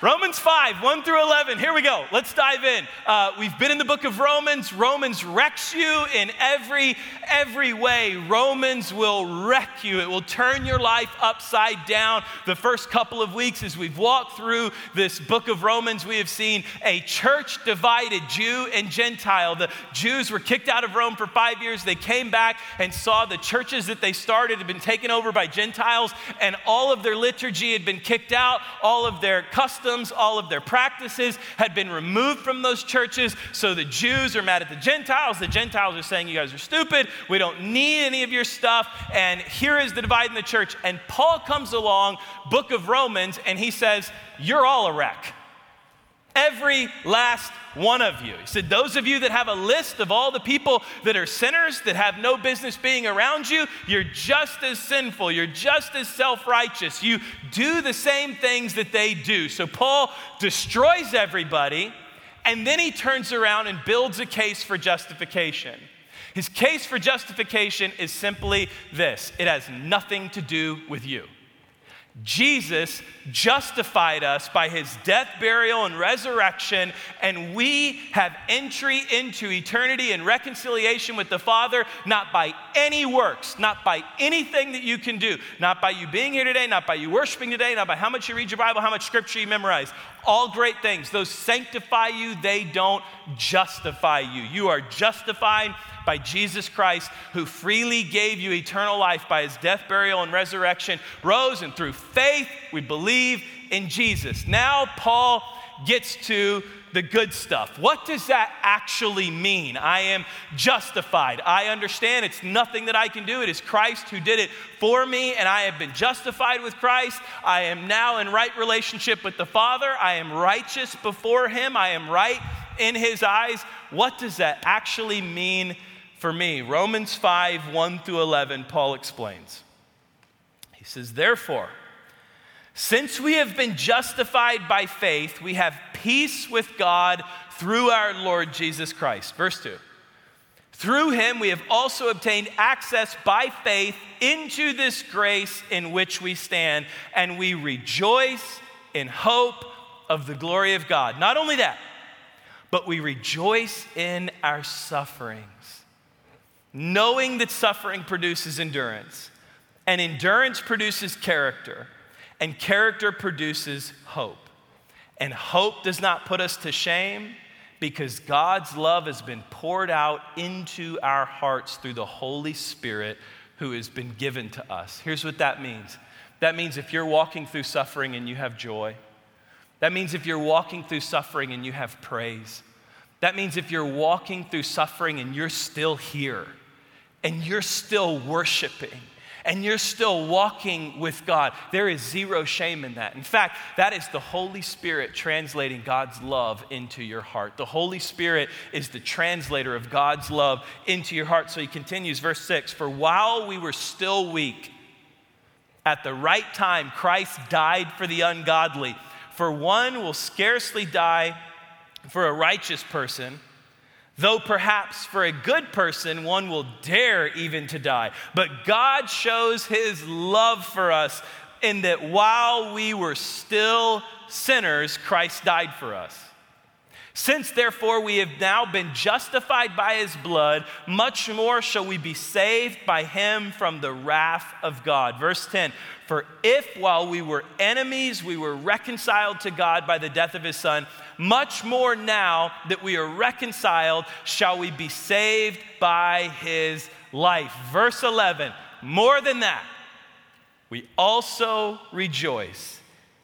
Romans 5, 1 through 11. Here we go. Let's dive in. Uh, we've been in the book of Romans. Romans wrecks you in every, every way. Romans will wreck you, it will turn your life upside down. The first couple of weeks, as we've walked through this book of Romans, we have seen a church divided, Jew and Gentile. The Jews were kicked out of Rome for five years. They came back and saw the churches that they started had been taken over by Gentiles, and all of their liturgy had been kicked out, all of their customs customs, all of their practices had been removed from those churches. So the Jews are mad at the Gentiles. The Gentiles are saying, You guys are stupid. We don't need any of your stuff. And here is the divide in the church. And Paul comes along, book of Romans, and he says, You're all a wreck. Every last one of you. He said, Those of you that have a list of all the people that are sinners, that have no business being around you, you're just as sinful. You're just as self righteous. You do the same things that they do. So Paul destroys everybody, and then he turns around and builds a case for justification. His case for justification is simply this it has nothing to do with you. Jesus justified us by his death, burial, and resurrection, and we have entry into eternity and reconciliation with the Father, not by any works, not by anything that you can do, not by you being here today, not by you worshiping today, not by how much you read your Bible, how much scripture you memorize. All great things. Those sanctify you, they don't justify you. You are justified by Jesus Christ, who freely gave you eternal life by his death, burial, and resurrection, rose, and through faith, we believe in Jesus. Now, Paul gets to the good stuff. What does that actually mean? I am justified. I understand it's nothing that I can do. It is Christ who did it for me, and I have been justified with Christ. I am now in right relationship with the Father. I am righteous before Him. I am right in His eyes. What does that actually mean for me. Romans 5 1 through 11, Paul explains. He says, Therefore, since we have been justified by faith, we have peace with God through our Lord Jesus Christ. Verse 2. Through him, we have also obtained access by faith into this grace in which we stand, and we rejoice in hope of the glory of God. Not only that, but we rejoice in our sufferings knowing that suffering produces endurance, and endurance produces character, and character produces hope. And hope does not put us to shame because God's love has been poured out into our hearts through the Holy Spirit who has been given to us. Here's what that means that means if you're walking through suffering and you have joy, that means if you're walking through suffering and you have praise, that means if you're walking through suffering and you're still here, and you're still worshiping and you're still walking with God, there is zero shame in that. In fact, that is the Holy Spirit translating God's love into your heart. The Holy Spirit is the translator of God's love into your heart. So he continues, verse 6 For while we were still weak, at the right time, Christ died for the ungodly. For one will scarcely die for a righteous person Though perhaps for a good person, one will dare even to die. But God shows his love for us in that while we were still sinners, Christ died for us. Since therefore we have now been justified by his blood, much more shall we be saved by him from the wrath of God. Verse 10 For if while we were enemies, we were reconciled to God by the death of his son, much more now that we are reconciled, shall we be saved by his life. Verse 11 More than that, we also rejoice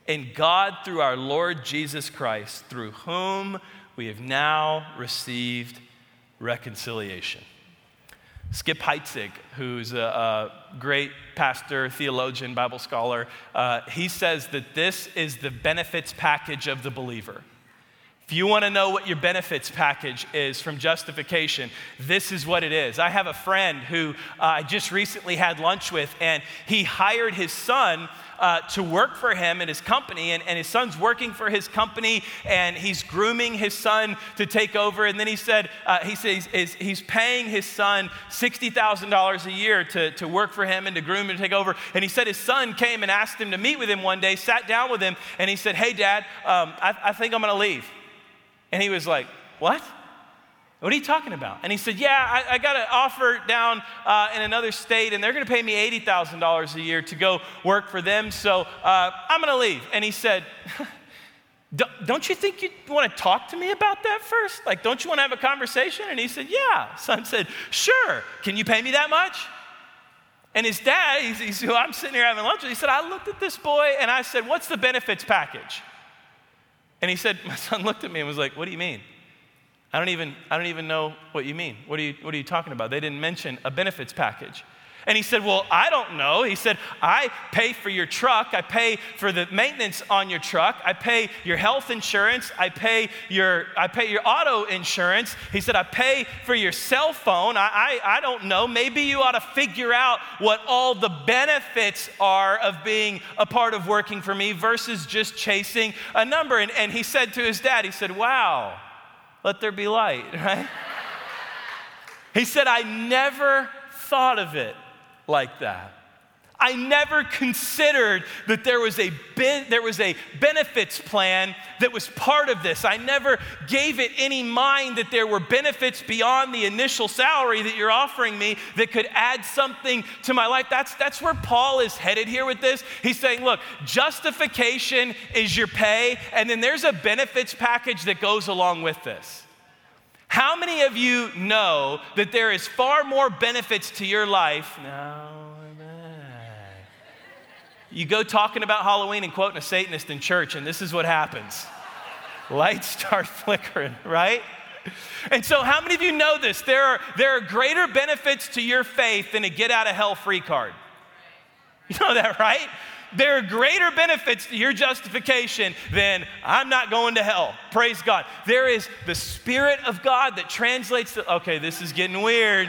in God through our Lord Jesus Christ, through whom we have now received reconciliation. Skip Heitzig, who's a, a, great pastor, theologian, Bible scholar, uh, he says that this is the benefits package of the believer. If you want to know what your benefits package is from justification, this is what it is. I have a friend who uh, I just recently had lunch with, and he hired his son uh, to work for him in his company, and, and his son's working for his company, and he's grooming his son to take over. And then he said, uh, he says he's, he's paying his son $60,000 a year to, to work for him and to groom and take over. And he said his son came and asked him to meet with him one day, sat down with him, and he said, Hey, dad, um, I, I think I'm going to leave. And he was like, What? What are you talking about? And he said, Yeah, I, I got an offer down uh, in another state, and they're going to pay me $80,000 a year to go work for them, so uh, I'm going to leave. And he said, Don't you think you want to talk to me about that first? Like, don't you want to have a conversation? And he said, Yeah. Son said, Sure. Can you pay me that much? And his dad, he's, he's who I'm sitting here having lunch with, he said, I looked at this boy and I said, What's the benefits package? And he said, My son looked at me and was like, What do you mean? I don't even, I don't even know what you mean. What are you, what are you talking about? They didn't mention a benefits package. And he said, Well, I don't know. He said, I pay for your truck. I pay for the maintenance on your truck. I pay your health insurance. I pay your, I pay your auto insurance. He said, I pay for your cell phone. I, I, I don't know. Maybe you ought to figure out what all the benefits are of being a part of working for me versus just chasing a number. And, and he said to his dad, He said, Wow, let there be light, right? he said, I never thought of it like that. I never considered that there was, a ben, there was a benefits plan that was part of this. I never gave it any mind that there were benefits beyond the initial salary that you're offering me that could add something to my life. That's, that's where Paul is headed here with this. He's saying, look, justification is your pay, and then there's a benefits package that goes along with this. How many of you know that there is far more benefits to your life? No. You go talking about Halloween and quoting a Satanist in church, and this is what happens lights start flickering, right? And so, how many of you know this? There are, there are greater benefits to your faith than a get out of hell free card. You know that, right? There are greater benefits to your justification than I'm not going to hell. Praise God. There is the Spirit of God that translates to, okay, this is getting weird.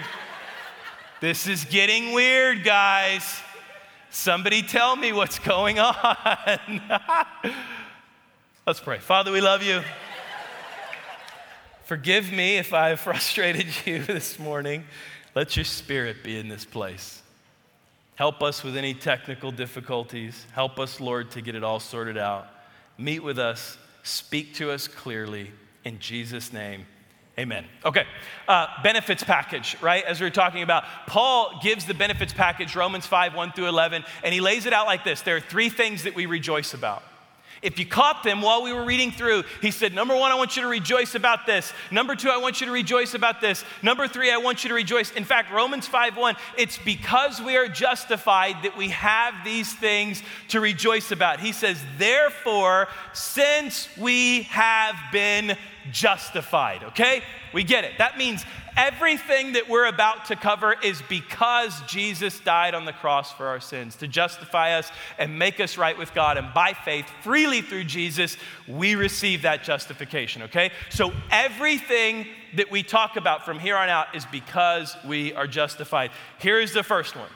This is getting weird, guys. Somebody tell me what's going on. Let's pray. Father, we love you. Forgive me if I frustrated you this morning. Let your spirit be in this place. Help us with any technical difficulties. Help us, Lord, to get it all sorted out. Meet with us. Speak to us clearly. In Jesus' name, amen. Okay, uh, benefits package, right? As we are talking about, Paul gives the benefits package, Romans 5 1 through 11, and he lays it out like this there are three things that we rejoice about. If you caught them while we were reading through, he said, Number one, I want you to rejoice about this. Number two, I want you to rejoice about this. Number three, I want you to rejoice. In fact, Romans 5 1, it's because we are justified that we have these things to rejoice about. He says, Therefore, since we have been justified, okay? We get it. That means everything that we're about to cover is because Jesus died on the cross for our sins to justify us and make us right with God. And by faith, freely through Jesus, we receive that justification, okay? So everything that we talk about from here on out is because we are justified. Here is the first one.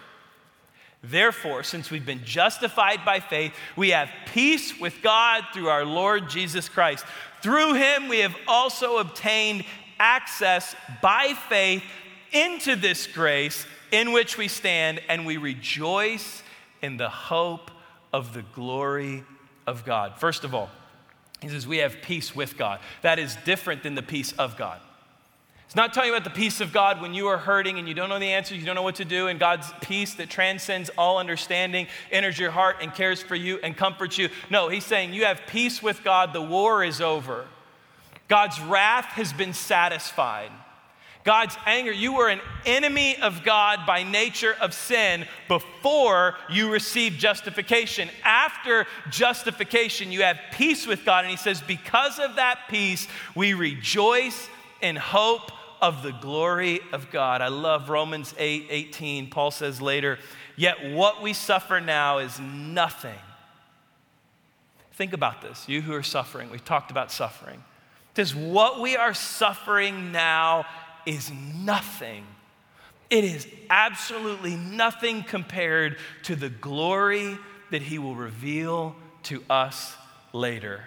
Therefore, since we've been justified by faith, we have peace with God through our Lord Jesus Christ. Through him, we have also obtained access by faith into this grace in which we stand, and we rejoice in the hope of the glory of God. First of all, he says we have peace with God. That is different than the peace of God. It's not talking about the peace of God when you are hurting and you don't know the answers, you don't know what to do, and God's peace that transcends all understanding enters your heart and cares for you and comforts you. No, he's saying you have peace with God, the war is over. God's wrath has been satisfied. God's anger, you were an enemy of God by nature of sin before you received justification. After justification, you have peace with God. And he says, because of that peace, we rejoice in hope of the glory of God. I love Romans 8 18. Paul says later, Yet what we suffer now is nothing. Think about this, you who are suffering. We've talked about suffering. Because what we are suffering now is nothing. It is absolutely nothing compared to the glory that he will reveal to us later.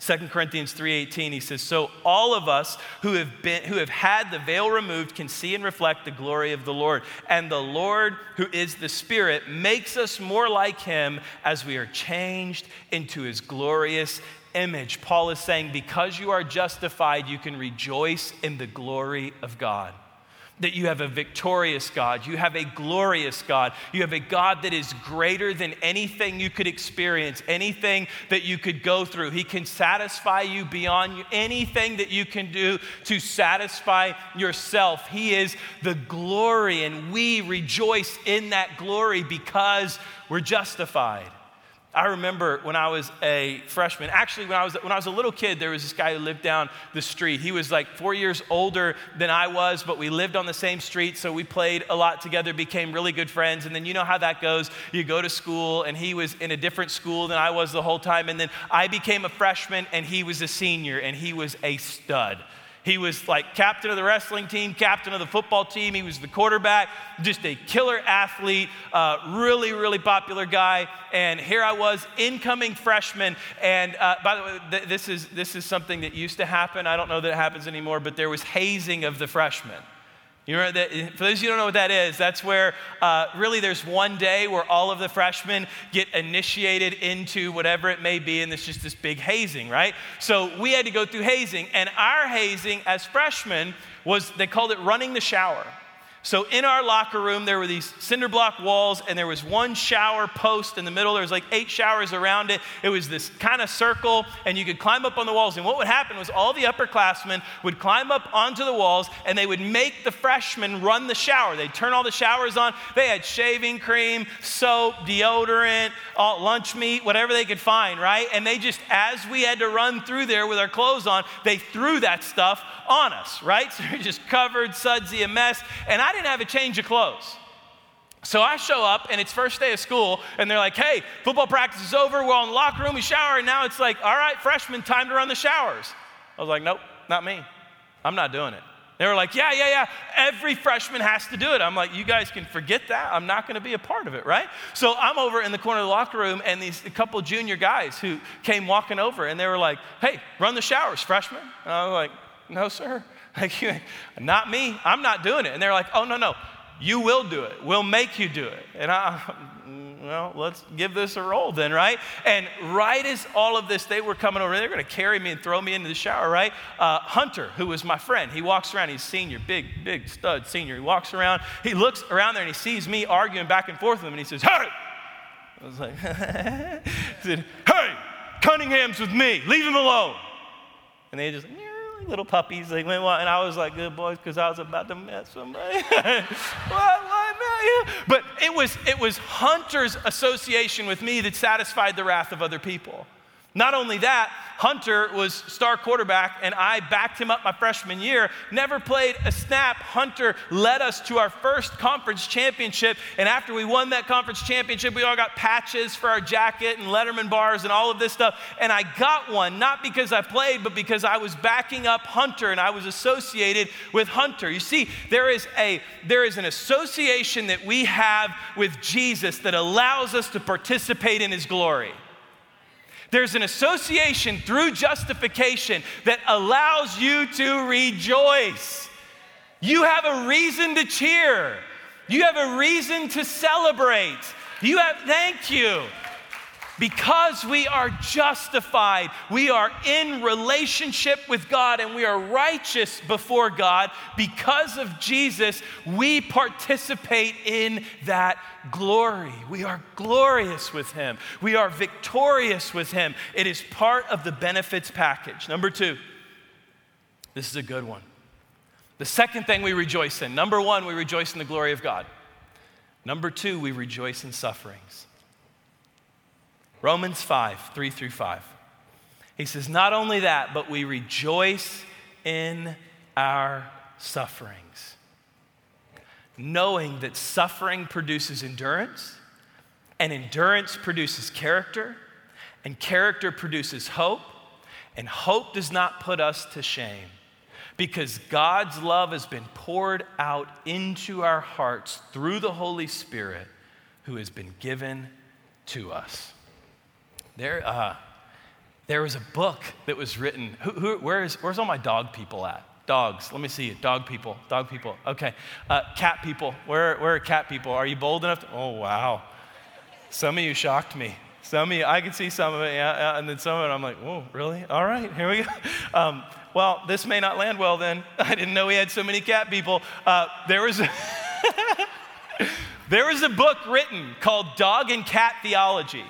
2 Corinthians 3:18 he says so all of us who have been who have had the veil removed can see and reflect the glory of the Lord and the Lord who is the spirit makes us more like him as we are changed into his glorious image Paul is saying because you are justified you can rejoice in the glory of God that you have a victorious God, you have a glorious God, you have a God that is greater than anything you could experience, anything that you could go through. He can satisfy you beyond anything that you can do to satisfy yourself. He is the glory, and we rejoice in that glory because we're justified. I remember when I was a freshman, actually, when I was, when I was a little kid, there was this guy who lived down the street. He was like four years older than I was, but we lived on the same street, so we played a lot together, became really good friends. And then you know how that goes. You go to school, and he was in a different school than I was the whole time. And then I became a freshman, and he was a senior, and he was a stud. He was like captain of the wrestling team, captain of the football team. He was the quarterback, just a killer athlete, uh, really, really popular guy. And here I was, incoming freshman. And uh, by the way, th- this, is, this is something that used to happen. I don't know that it happens anymore, but there was hazing of the freshmen. You know that, for those of you who don't know what that is, that's where uh, really there's one day where all of the freshmen get initiated into whatever it may be, and it's just this big hazing, right? So we had to go through hazing, and our hazing as freshmen was they called it running the shower. So in our locker room, there were these cinder block walls, and there was one shower post in the middle. There was like eight showers around it. It was this kind of circle, and you could climb up on the walls. And what would happen was all the upperclassmen would climb up onto the walls, and they would make the freshmen run the shower. They'd turn all the showers on. They had shaving cream, soap, deodorant, all, lunch meat, whatever they could find, right? And they just, as we had to run through there with our clothes on, they threw that stuff on us, right? So we're just covered, sudsy, a mess. And I didn't have a change of clothes. So I show up and it's first day of school and they're like, hey, football practice is over. We're all in the locker room, we shower. And now it's like, all right, freshmen, time to run the showers. I was like, nope, not me. I'm not doing it. They were like, yeah, yeah, yeah. Every freshman has to do it. I'm like, you guys can forget that. I'm not going to be a part of it, right? So I'm over in the corner of the locker room, and these a couple junior guys who came walking over, and they were like, hey, run the showers, freshman. And I was like, no, sir. Like, not me. I'm not doing it. And they're like, oh, no, no. You will do it. We'll make you do it. And I, well, let's give this a roll then, right? And right as all of this, they were coming over, they're going to carry me and throw me into the shower, right? Uh, Hunter, who was my friend, he walks around, he's senior, big, big stud senior. He walks around, he looks around there and he sees me arguing back and forth with him and he says, Hey! I was like, he said, Hey, Cunningham's with me, leave him alone. And they just, little puppies. They went, and I was like, good boys, because I was about to mess somebody. but it was, it was Hunter's association with me that satisfied the wrath of other people. Not only that, Hunter was star quarterback, and I backed him up my freshman year. Never played a snap. Hunter led us to our first conference championship. And after we won that conference championship, we all got patches for our jacket and Letterman bars and all of this stuff. And I got one, not because I played, but because I was backing up Hunter and I was associated with Hunter. You see, there is, a, there is an association that we have with Jesus that allows us to participate in his glory. There's an association through justification that allows you to rejoice. You have a reason to cheer. You have a reason to celebrate. You have, thank you. Because we are justified, we are in relationship with God and we are righteous before God. Because of Jesus, we participate in that glory. We are glorious with Him, we are victorious with Him. It is part of the benefits package. Number two, this is a good one. The second thing we rejoice in number one, we rejoice in the glory of God. Number two, we rejoice in sufferings. Romans 5, 3 through 5. He says, Not only that, but we rejoice in our sufferings, knowing that suffering produces endurance, and endurance produces character, and character produces hope, And hope does not put us to shame because God's love has been poured out into our hearts through the Holy Spirit who has been given to us. There, uh, there was a book that was written. Who, who, where's, where's all my dog people at? Dogs. Let me see you. Dog people. Dog people. Okay. Uh, cat people. Where, where are cat people? Are you bold enough to? Oh, wow. Some of you shocked me. Some of you, I can see some of it, yeah, yeah, and then some of it, I'm like, whoa, really? All right, here we go. Um, well, this may not land well then. I didn't know we had so many cat people. Uh, there was. A there was a book written called Dog and Cat Theology.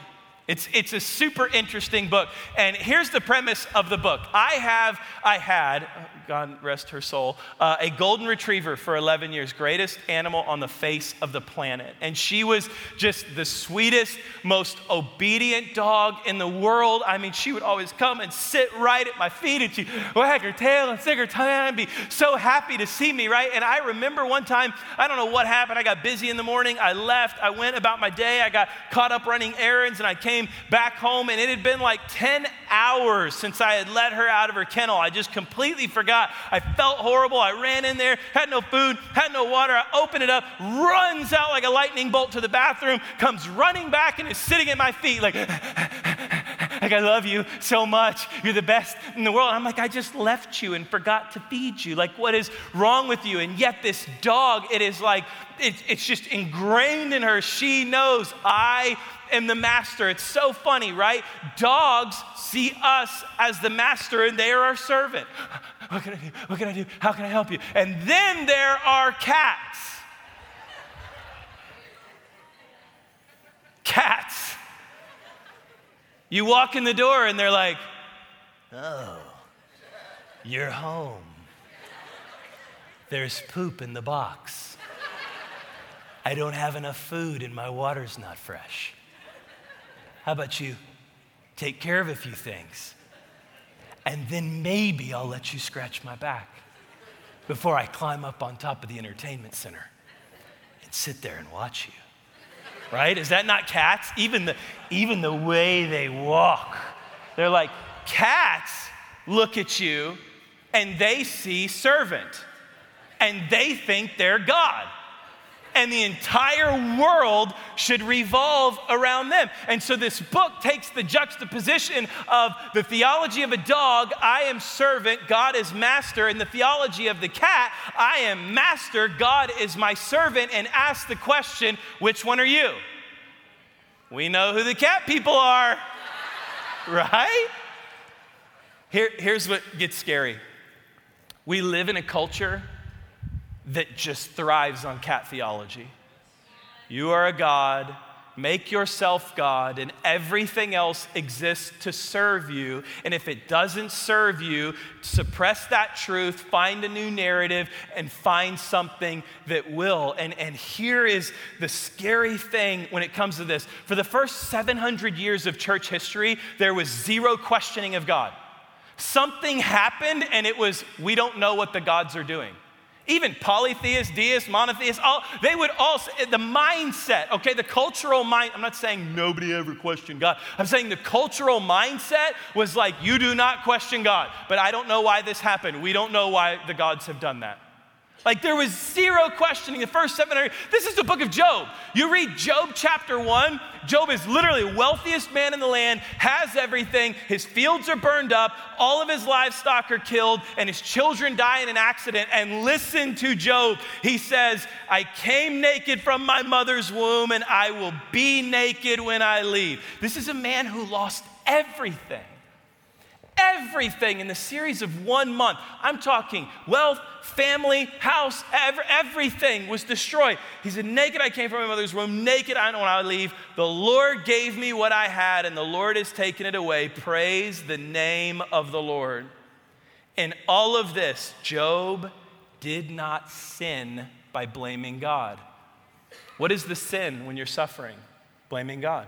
It's, it's a super interesting book. And here's the premise of the book. I have, I had, God rest her soul, uh, a golden retriever for 11 years, greatest animal on the face of the planet. And she was just the sweetest, most obedient dog in the world. I mean, she would always come and sit right at my feet and she'd wag her tail and stick her tongue out and be so happy to see me, right? And I remember one time, I don't know what happened. I got busy in the morning. I left. I went about my day. I got caught up running errands and I came back home and it had been like 10 hours since I had let her out of her kennel. I just completely forgot. I felt horrible. I ran in there, had no food, had no water. I open it up, runs out like a lightning bolt to the bathroom, comes running back and is sitting at my feet like, like I love you so much. You're the best in the world. I'm like, I just left you and forgot to feed you. Like, what is wrong with you? And yet, this dog, it is like, it, it's just ingrained in her. She knows I am the master. It's so funny, right? Dogs see us as the master and they are our servant. What can I do? What can I do? How can I help you? And then there are cats. Cats. You walk in the door and they're like, oh, you're home. There's poop in the box. I don't have enough food and my water's not fresh. How about you take care of a few things? and then maybe I'll let you scratch my back before I climb up on top of the entertainment center and sit there and watch you. Right? Is that not cats? Even the, even the way they walk. They're like, cats look at you and they see servant and they think they're God and the entire world should revolve around them. And so this book takes the juxtaposition of the theology of a dog, I am servant, God is master, and the theology of the cat, I am master, God is my servant, and asks the question, which one are you? We know who the cat people are, right? Here, here's what gets scary. We live in a culture that just thrives on cat theology. You are a God, make yourself God, and everything else exists to serve you. And if it doesn't serve you, suppress that truth, find a new narrative, and find something that will. And, and here is the scary thing when it comes to this. For the first 700 years of church history, there was zero questioning of God. Something happened, and it was, we don't know what the gods are doing even polytheists, deists, monotheists, all, they would all, the mindset, okay, the cultural mind, I'm not saying nobody ever questioned God. I'm saying the cultural mindset was like, you do not question God. But I don't know why this happened. We don't know why the gods have done that. Like there was zero questioning the first seven. This is the book of Job. You read Job chapter one. Job is literally wealthiest man in the land, has everything. His fields are burned up, all of his livestock are killed, and his children die in an accident. And listen to Job. He says, I came naked from my mother's womb, and I will be naked when I leave. This is a man who lost everything everything in the series of one month. I'm talking wealth, family, house, ever, everything was destroyed. He said, Naked I came from my mother's womb, naked I know when I leave. The Lord gave me what I had, and the Lord has taken it away. Praise the name of the Lord. In all of this, Job did not sin by blaming God. What is the sin when you're suffering? Blaming God.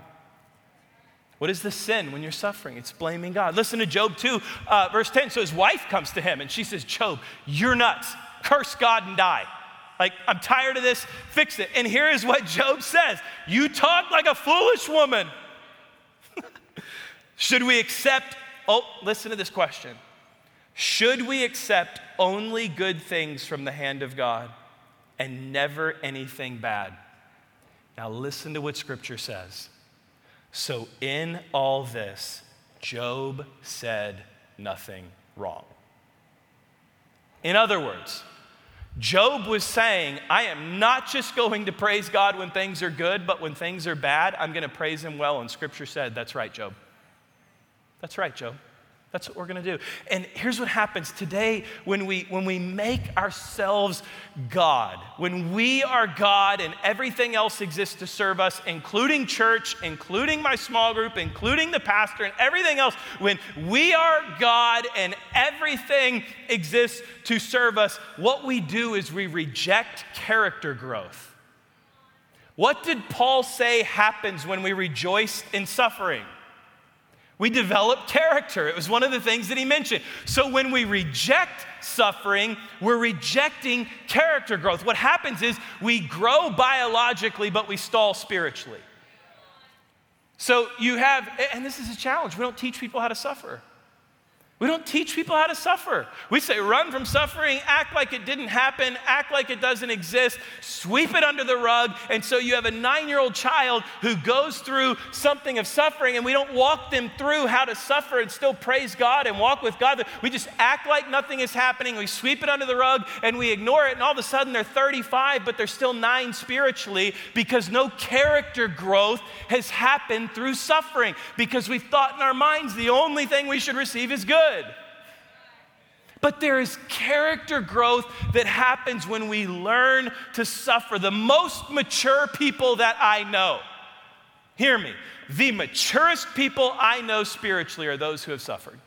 What is the sin when you're suffering? It's blaming God. Listen to Job 2, uh, verse 10. So his wife comes to him and she says, Job, you're nuts. Curse God and die. Like, I'm tired of this. Fix it. And here is what Job says You talk like a foolish woman. Should we accept Oh, listen to this question Should we accept only good things from the hand of God and never anything bad? Now, listen to what Scripture says. So, in all this, Job said nothing wrong. In other words, Job was saying, I am not just going to praise God when things are good, but when things are bad, I'm going to praise Him well. And Scripture said, That's right, Job. That's right, Job. That's what we're going to do. And here's what happens today when we, when we make ourselves God, when we are God and everything else exists to serve us, including church, including my small group, including the pastor, and everything else, when we are God and everything exists to serve us, what we do is we reject character growth. What did Paul say happens when we rejoice in suffering? We develop character. It was one of the things that he mentioned. So when we reject suffering, we're rejecting character growth. What happens is we grow biologically, but we stall spiritually. So you have, and this is a challenge, we don't teach people how to suffer. We don't teach people how to suffer. We say run from suffering, act like it didn't happen, act like it doesn't exist, sweep it under the rug. And so you have a nine year old child who goes through something of suffering, and we don't walk them through how to suffer and still praise God and walk with God. We just act like nothing is happening. We sweep it under the rug and we ignore it. And all of a sudden they're 35, but they're still nine spiritually because no character growth has happened through suffering because we've thought in our minds the only thing we should receive is good good. But there is character growth that happens when we learn to suffer. The most mature people that I know, hear me, the maturest people I know spiritually are those who have suffered.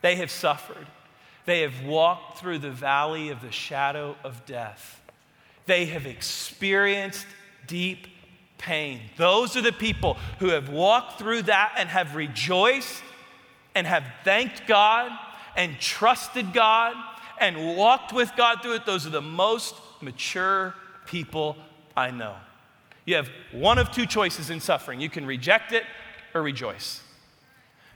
They have suffered. They have walked through the valley of the shadow of death. They have experienced deep pain. Those are the people who have walked through that and have rejoiced and have thanked God and trusted God and walked with God through it, those are the most mature people I know. You have one of two choices in suffering you can reject it or rejoice.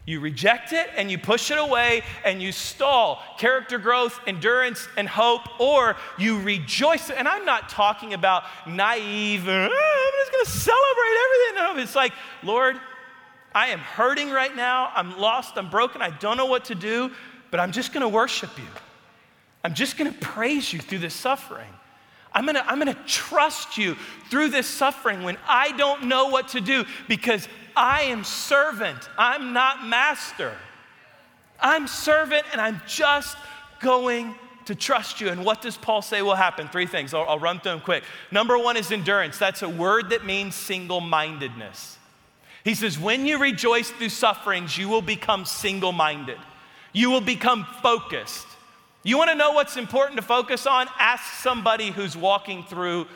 You reject it and you push it away and you stall character growth, endurance, and hope, or you rejoice. And I'm not talking about naive, oh, I'm just going to celebrate everything. No, it's like, Lord, I am hurting right now. I'm lost. I'm broken. I don't know what to do, but I'm just going to worship you. I'm just going to praise you through this suffering. I'm going to I'm going to trust you through this suffering when I don't know what to do because I am servant. I'm not master. I'm servant and I'm just going to trust you. And what does Paul say will happen? Three things. I'll, I'll run through them quick. Number one is endurance. That's a word that means single mindedness. He says, when you rejoice through sufferings, you will become single minded. You will become focused. You want to know what's important to focus on? Ask somebody who's walking through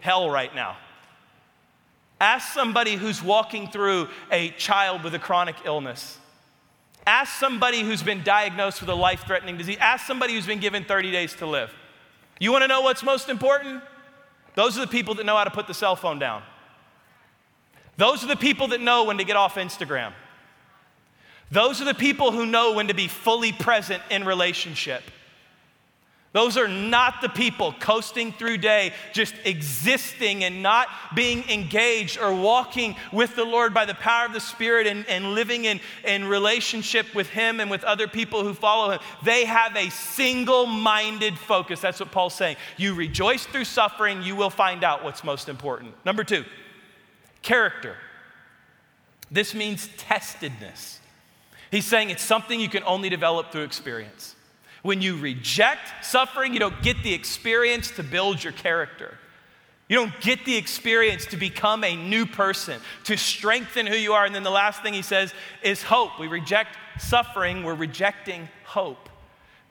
hell right now. Ask somebody who's walking through a child with a chronic illness. Ask somebody who's been diagnosed with a life threatening disease. Ask somebody who's been given 30 days to live. You want to know what's most important? Those are the people that know how to put the cell phone down. Those are the people that know when to get off Instagram. Those are the people who know when to be fully present in relationship. Those are not the people coasting through day, just existing and not being engaged or walking with the Lord by the power of the Spirit and, and living in, in relationship with Him and with other people who follow Him. They have a single minded focus. That's what Paul's saying. You rejoice through suffering, you will find out what's most important. Number two, Character. This means testedness. He's saying it's something you can only develop through experience. When you reject suffering, you don't get the experience to build your character. You don't get the experience to become a new person, to strengthen who you are. And then the last thing he says is hope. We reject suffering, we're rejecting hope.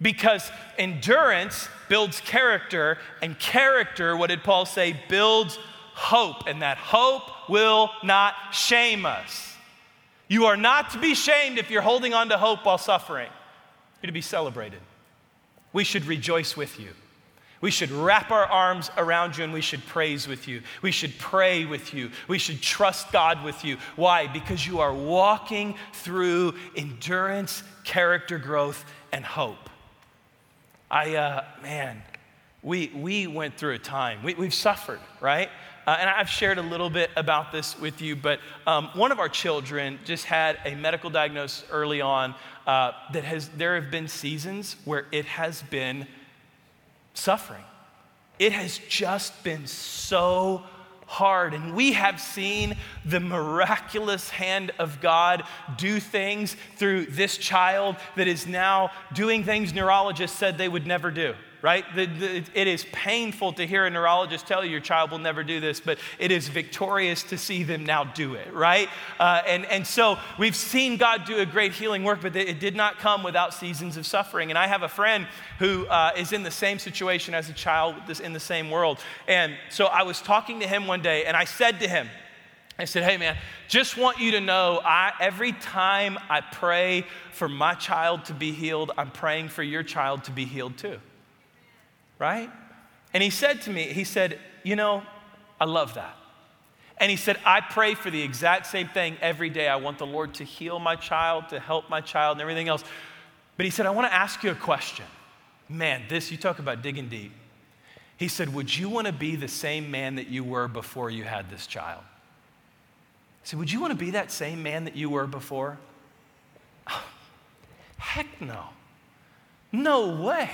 Because endurance builds character, and character, what did Paul say, builds hope, and that hope will not shame us. You are not to be shamed if you're holding on to hope while suffering. You're to be celebrated. We should rejoice with you. We should wrap our arms around you and we should praise with you. We should pray with you. We should trust God with you. Why? Because you are walking through endurance, character growth, and hope. I, uh, man, we, we went through a time, we, we've suffered, right? Uh, and I've shared a little bit about this with you, but um, one of our children just had a medical diagnosis early on uh, that has, there have been seasons where it has been suffering. It has just been so hard. And we have seen the miraculous hand of God do things through this child that is now doing things neurologists said they would never do right? The, the, it is painful to hear a neurologist tell you your child will never do this, but it is victorious to see them now do it, right? Uh, and, and so we've seen God do a great healing work, but it did not come without seasons of suffering. And I have a friend who uh, is in the same situation as a child in the same world. And so I was talking to him one day, and I said to him, I said, hey man, just want you to know I, every time I pray for my child to be healed, I'm praying for your child to be healed too right? And he said to me, he said, You know, I love that. And he said, I pray for the exact same thing every day. I want the Lord to heal my child, to help my child, and everything else. But he said, I want to ask you a question. Man, this, you talk about digging deep. He said, Would you want to be the same man that you were before you had this child? I said, Would you want to be that same man that you were before? Heck no. No way.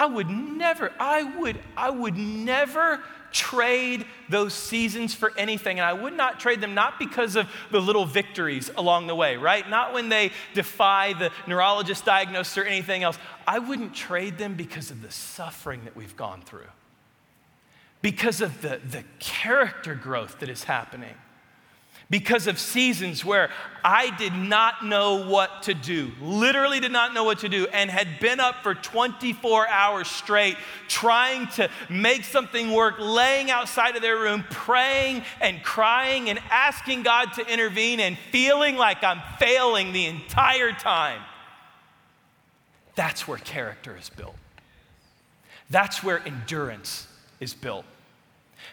I would never, I would, I would never trade those seasons for anything. And I would not trade them not because of the little victories along the way, right? Not when they defy the neurologist diagnosis or anything else. I wouldn't trade them because of the suffering that we've gone through, because of the, the character growth that is happening because of seasons where I did not know what to do, literally did not know what to do, and had been up for 24 hours straight trying to make something work, laying outside of their room, praying and crying and asking God to intervene and feeling like I'm failing the entire time. That's where character is built. That's where endurance is built.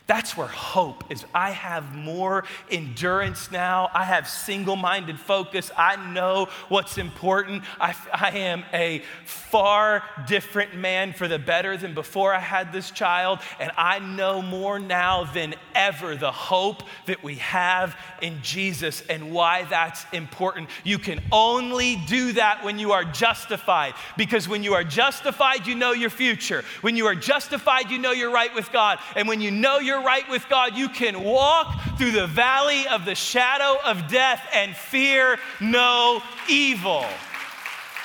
That's where hope is. I have more endurance now. I have single minded focus. I know what's important. I, I, am a far different man for the better than before I had this child. And I know more now than ever the hope that we have in Jesus and why that's important. You can only do that when you are justified. Because when you are justified, you know your future. When you are justified, you know you're right with God. And when you know you're you're right with God, you can walk through the valley of the shadow of death and fear no evil.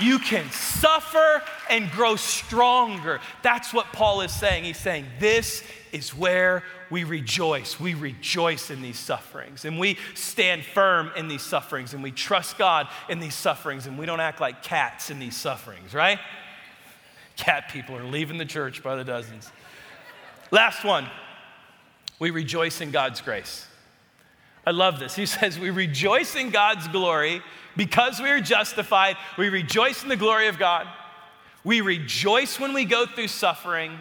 You can suffer and grow stronger. That's what Paul is saying. He's saying, This is where we rejoice. We rejoice in these sufferings and we stand firm in these sufferings and we trust God in these sufferings and we don't act like cats in these sufferings, right? Cat people are leaving the church by the dozens. Last one we rejoice in God's grace. I love this. He says, We rejoice in God's glory because we are justified. We rejoice in the glory of God. We rejoice when we go through suffering,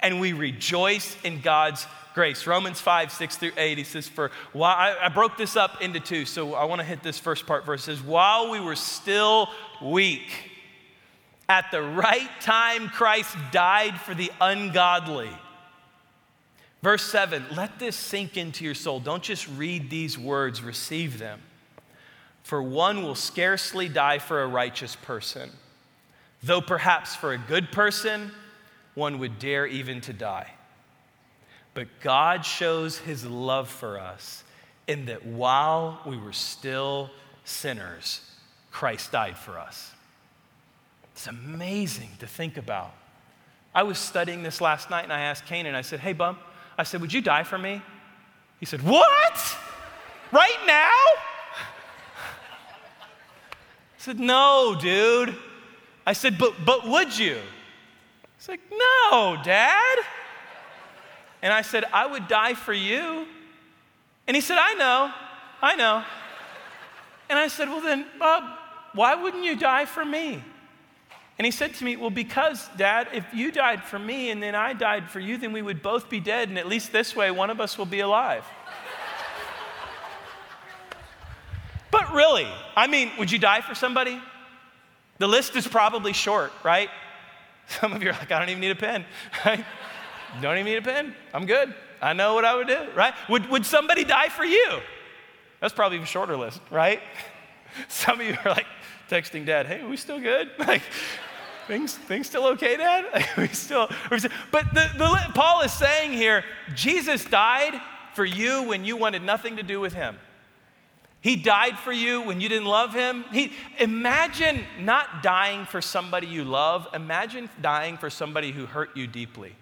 and we rejoice in God's grace. Romans 5, 6 through 8, he says, For while I, I broke this up into two, so I want to hit this first part verse. It says, While we were still weak, at the right time, Christ died for the ungodly. Verse 7, let this sink into your soul. Don't just read these words, receive them. For one will scarcely die for a righteous person, though perhaps for a good person, one would dare even to die. But God shows his love for us in that while we were still sinners, Christ died for us. It's amazing to think about. I was studying this last night and I asked Canaan, I said, Hey, bum, I said, Would you die for me? He said, What? Right now? I said, No, dude. I said, But, but would you? He's like, No, Dad. And I said, I would die for you. And he said, I know, I know. And I said, Well, then, Bob, why wouldn't you die for me? And he said to me, Well, because, Dad, if you died for me and then I died for you, then we would both be dead, and at least this way, one of us will be alive. but really, I mean, would you die for somebody? The list is probably short, right? Some of you are like, I don't even need a pen, right? Don't even need a pen. I'm good. I know what I would do, right? Would, would somebody die for you? That's probably a shorter list, right? Some of you are like texting dad, hey, are we still good? Like, things, things still okay, Dad? we still, but the, the, Paul is saying here, Jesus died for you when you wanted nothing to do with him. He died for you when you didn't love him. He, imagine not dying for somebody you love. Imagine dying for somebody who hurt you deeply.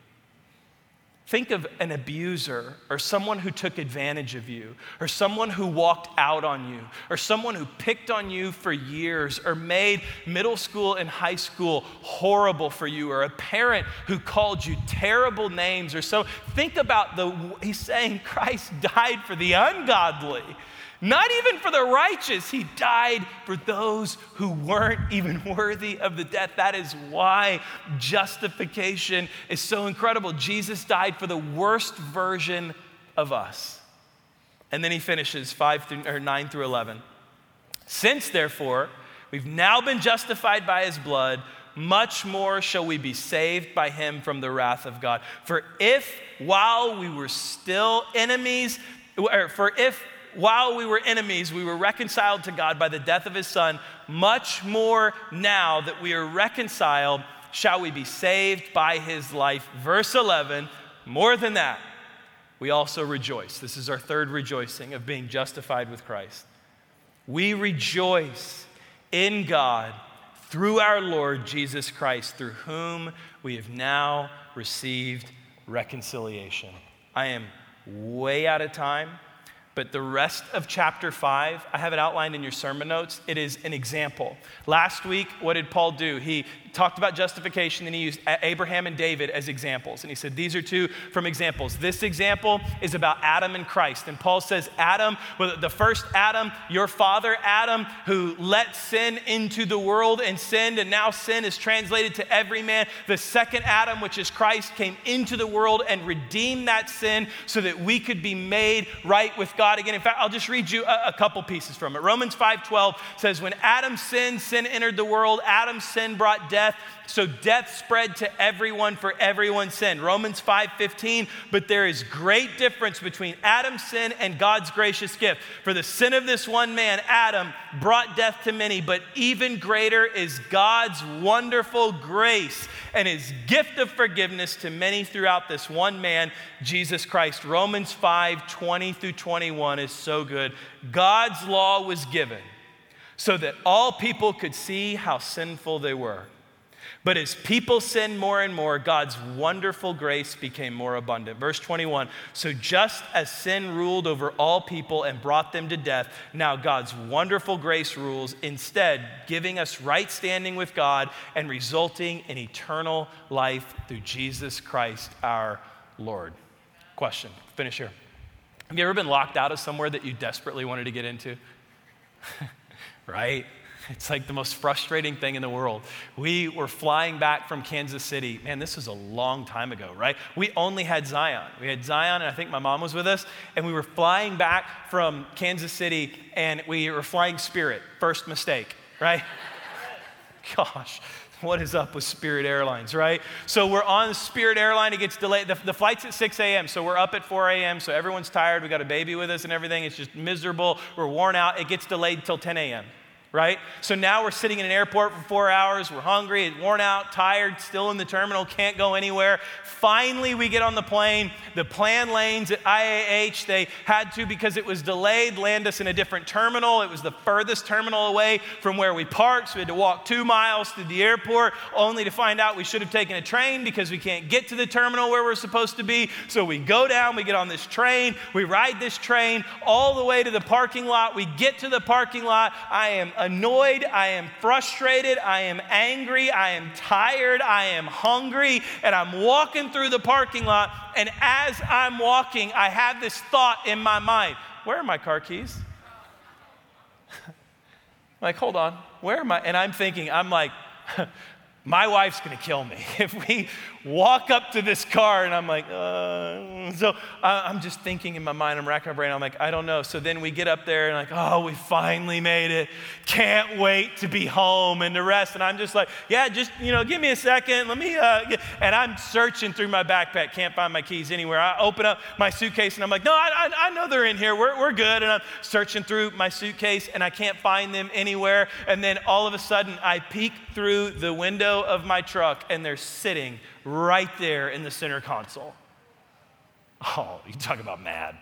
Think of an abuser or someone who took advantage of you or someone who walked out on you or someone who picked on you for years or made middle school and high school horrible for you or a parent who called you terrible names or so. Think about the, he's saying Christ died for the ungodly. Not even for the righteous. He died for those who weren't even worthy of the death. That is why justification is so incredible. Jesus died for the worst version of us. And then he finishes 5 through, or 9 through 11. Since, therefore, we've now been justified by his blood, much more shall we be saved by him from the wrath of God. For if while we were still enemies, or for if while we were enemies, we were reconciled to God by the death of his son. Much more now that we are reconciled, shall we be saved by his life. Verse 11, more than that, we also rejoice. This is our third rejoicing of being justified with Christ. We rejoice in God through our Lord Jesus Christ, through whom we have now received reconciliation. I am way out of time. But the rest of chapter five, I have it outlined in your sermon notes. It is an example. Last week, what did Paul do? He talked about justification and he used Abraham and David as examples. And he said, These are two from examples. This example is about Adam and Christ. And Paul says, Adam, the first Adam, your father Adam, who let sin into the world and sinned, and now sin is translated to every man. The second Adam, which is Christ, came into the world and redeemed that sin so that we could be made right with God God again. In fact, I'll just read you a, a couple pieces from it. Romans 5:12 says, "When Adam sinned, sin entered the world. Adam's sin brought death, so death spread to everyone for everyone's sin." Romans 5:15, "But there is great difference between Adam's sin and God's gracious gift. For the sin of this one man, Adam, brought death to many, but even greater is God's wonderful grace and his gift of forgiveness to many throughout this one man, Jesus Christ." Romans 5:20 through 21 21 is so good. God's law was given so that all people could see how sinful they were. But as people sinned more and more, God's wonderful grace became more abundant. Verse 21 So just as sin ruled over all people and brought them to death, now God's wonderful grace rules, instead, giving us right standing with God and resulting in eternal life through Jesus Christ our Lord. Question, finish here. Have you ever been locked out of somewhere that you desperately wanted to get into? right? It's like the most frustrating thing in the world. We were flying back from Kansas City. Man, this was a long time ago, right? We only had Zion. We had Zion, and I think my mom was with us. And we were flying back from Kansas City, and we were flying Spirit. First mistake, right? Gosh, what is up with Spirit Airlines, right? So we're on Spirit Airline, it gets delayed. The, the, flight's at 6 a.m., so we're up at 4 a.m., so everyone's tired. We got a baby with us and everything. It's just miserable. We're worn out. It gets delayed till 10 a.m right? So now we're sitting in an airport for four hours. We're hungry, worn out, tired, still in the terminal, can't go anywhere. Finally, we get on the plane. The plan lanes at IAH, they had to, because it was delayed, land us in a different terminal. It was the furthest terminal away from where we parked. So we had to walk two miles to the airport, only to find out we should have taken a train because we can't get to the terminal where we're supposed to be. So we go down, we get on this train, we ride this train all the way to the parking lot. We get to the parking lot. I am annoyed, I am frustrated, I am angry, I am tired, I am hungry, and I'm walking through the parking lot. And as I'm walking, I have this thought in my mind Where are my car keys? like, hold on, where am I? And I'm thinking, I'm like, my wife's gonna kill me if we walk up to this car and I'm like, uh, so I'm just thinking in my mind, I'm racking my brain, I'm like, I don't know. So then we get up there and like, oh, we finally made it. Can't wait to be home and the rest. And I'm just like, yeah, just, you know, give me a second. Let me, uh, and I'm searching through my backpack, can't find my keys anywhere. I open up my suitcase and I'm like, no, I, I, I know they're in here. We're, we're good. And I'm searching through my suitcase and I can't find them anywhere. And then all of a sudden I peek through the window of my truck and they're sitting right there in the center console. Oh, you talk about mad.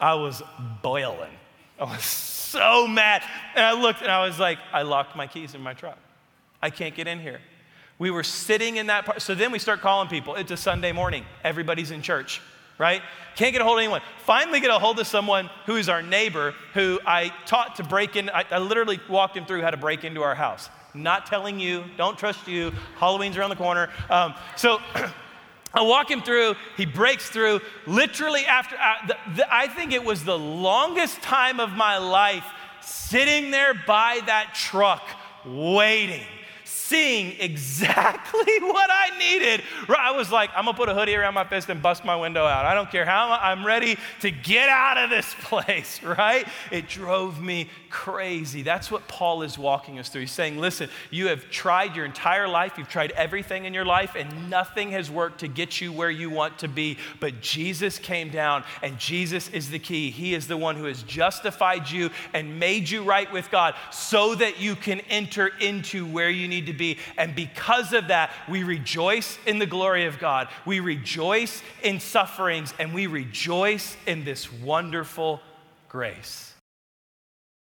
I was boiling. I was so mad. And I looked and I was like, I locked my keys in my truck. I can't get in here. We were sitting in that part. So then we start calling people. It's a Sunday morning. Everybody's in church, right? Can't get a hold of anyone. Finally get a hold of someone who is our neighbor who I taught to break in. I, I literally walked him through how to break into our house. Not telling you, don't trust you. Halloween's around the corner. Um, so I walk him through, he breaks through. Literally, after, uh, the, the, I think it was the longest time of my life sitting there by that truck waiting seeing exactly what I needed. I was like, I'm gonna put a hoodie around my fist and bust my window out. I don't care how I'm ready to get out of this place, right? It drove me crazy. That's what Paul is walking us through. He's saying, listen, you have tried your entire life, you've tried everything in your life, and nothing has worked to get you where you want to be. But Jesus came down, and Jesus is the key. He is the one who has justified you and made you right with God so that you can enter into where you need to be. And because of that, we rejoice in the glory of God. We rejoice in sufferings, and we rejoice in this wonderful grace.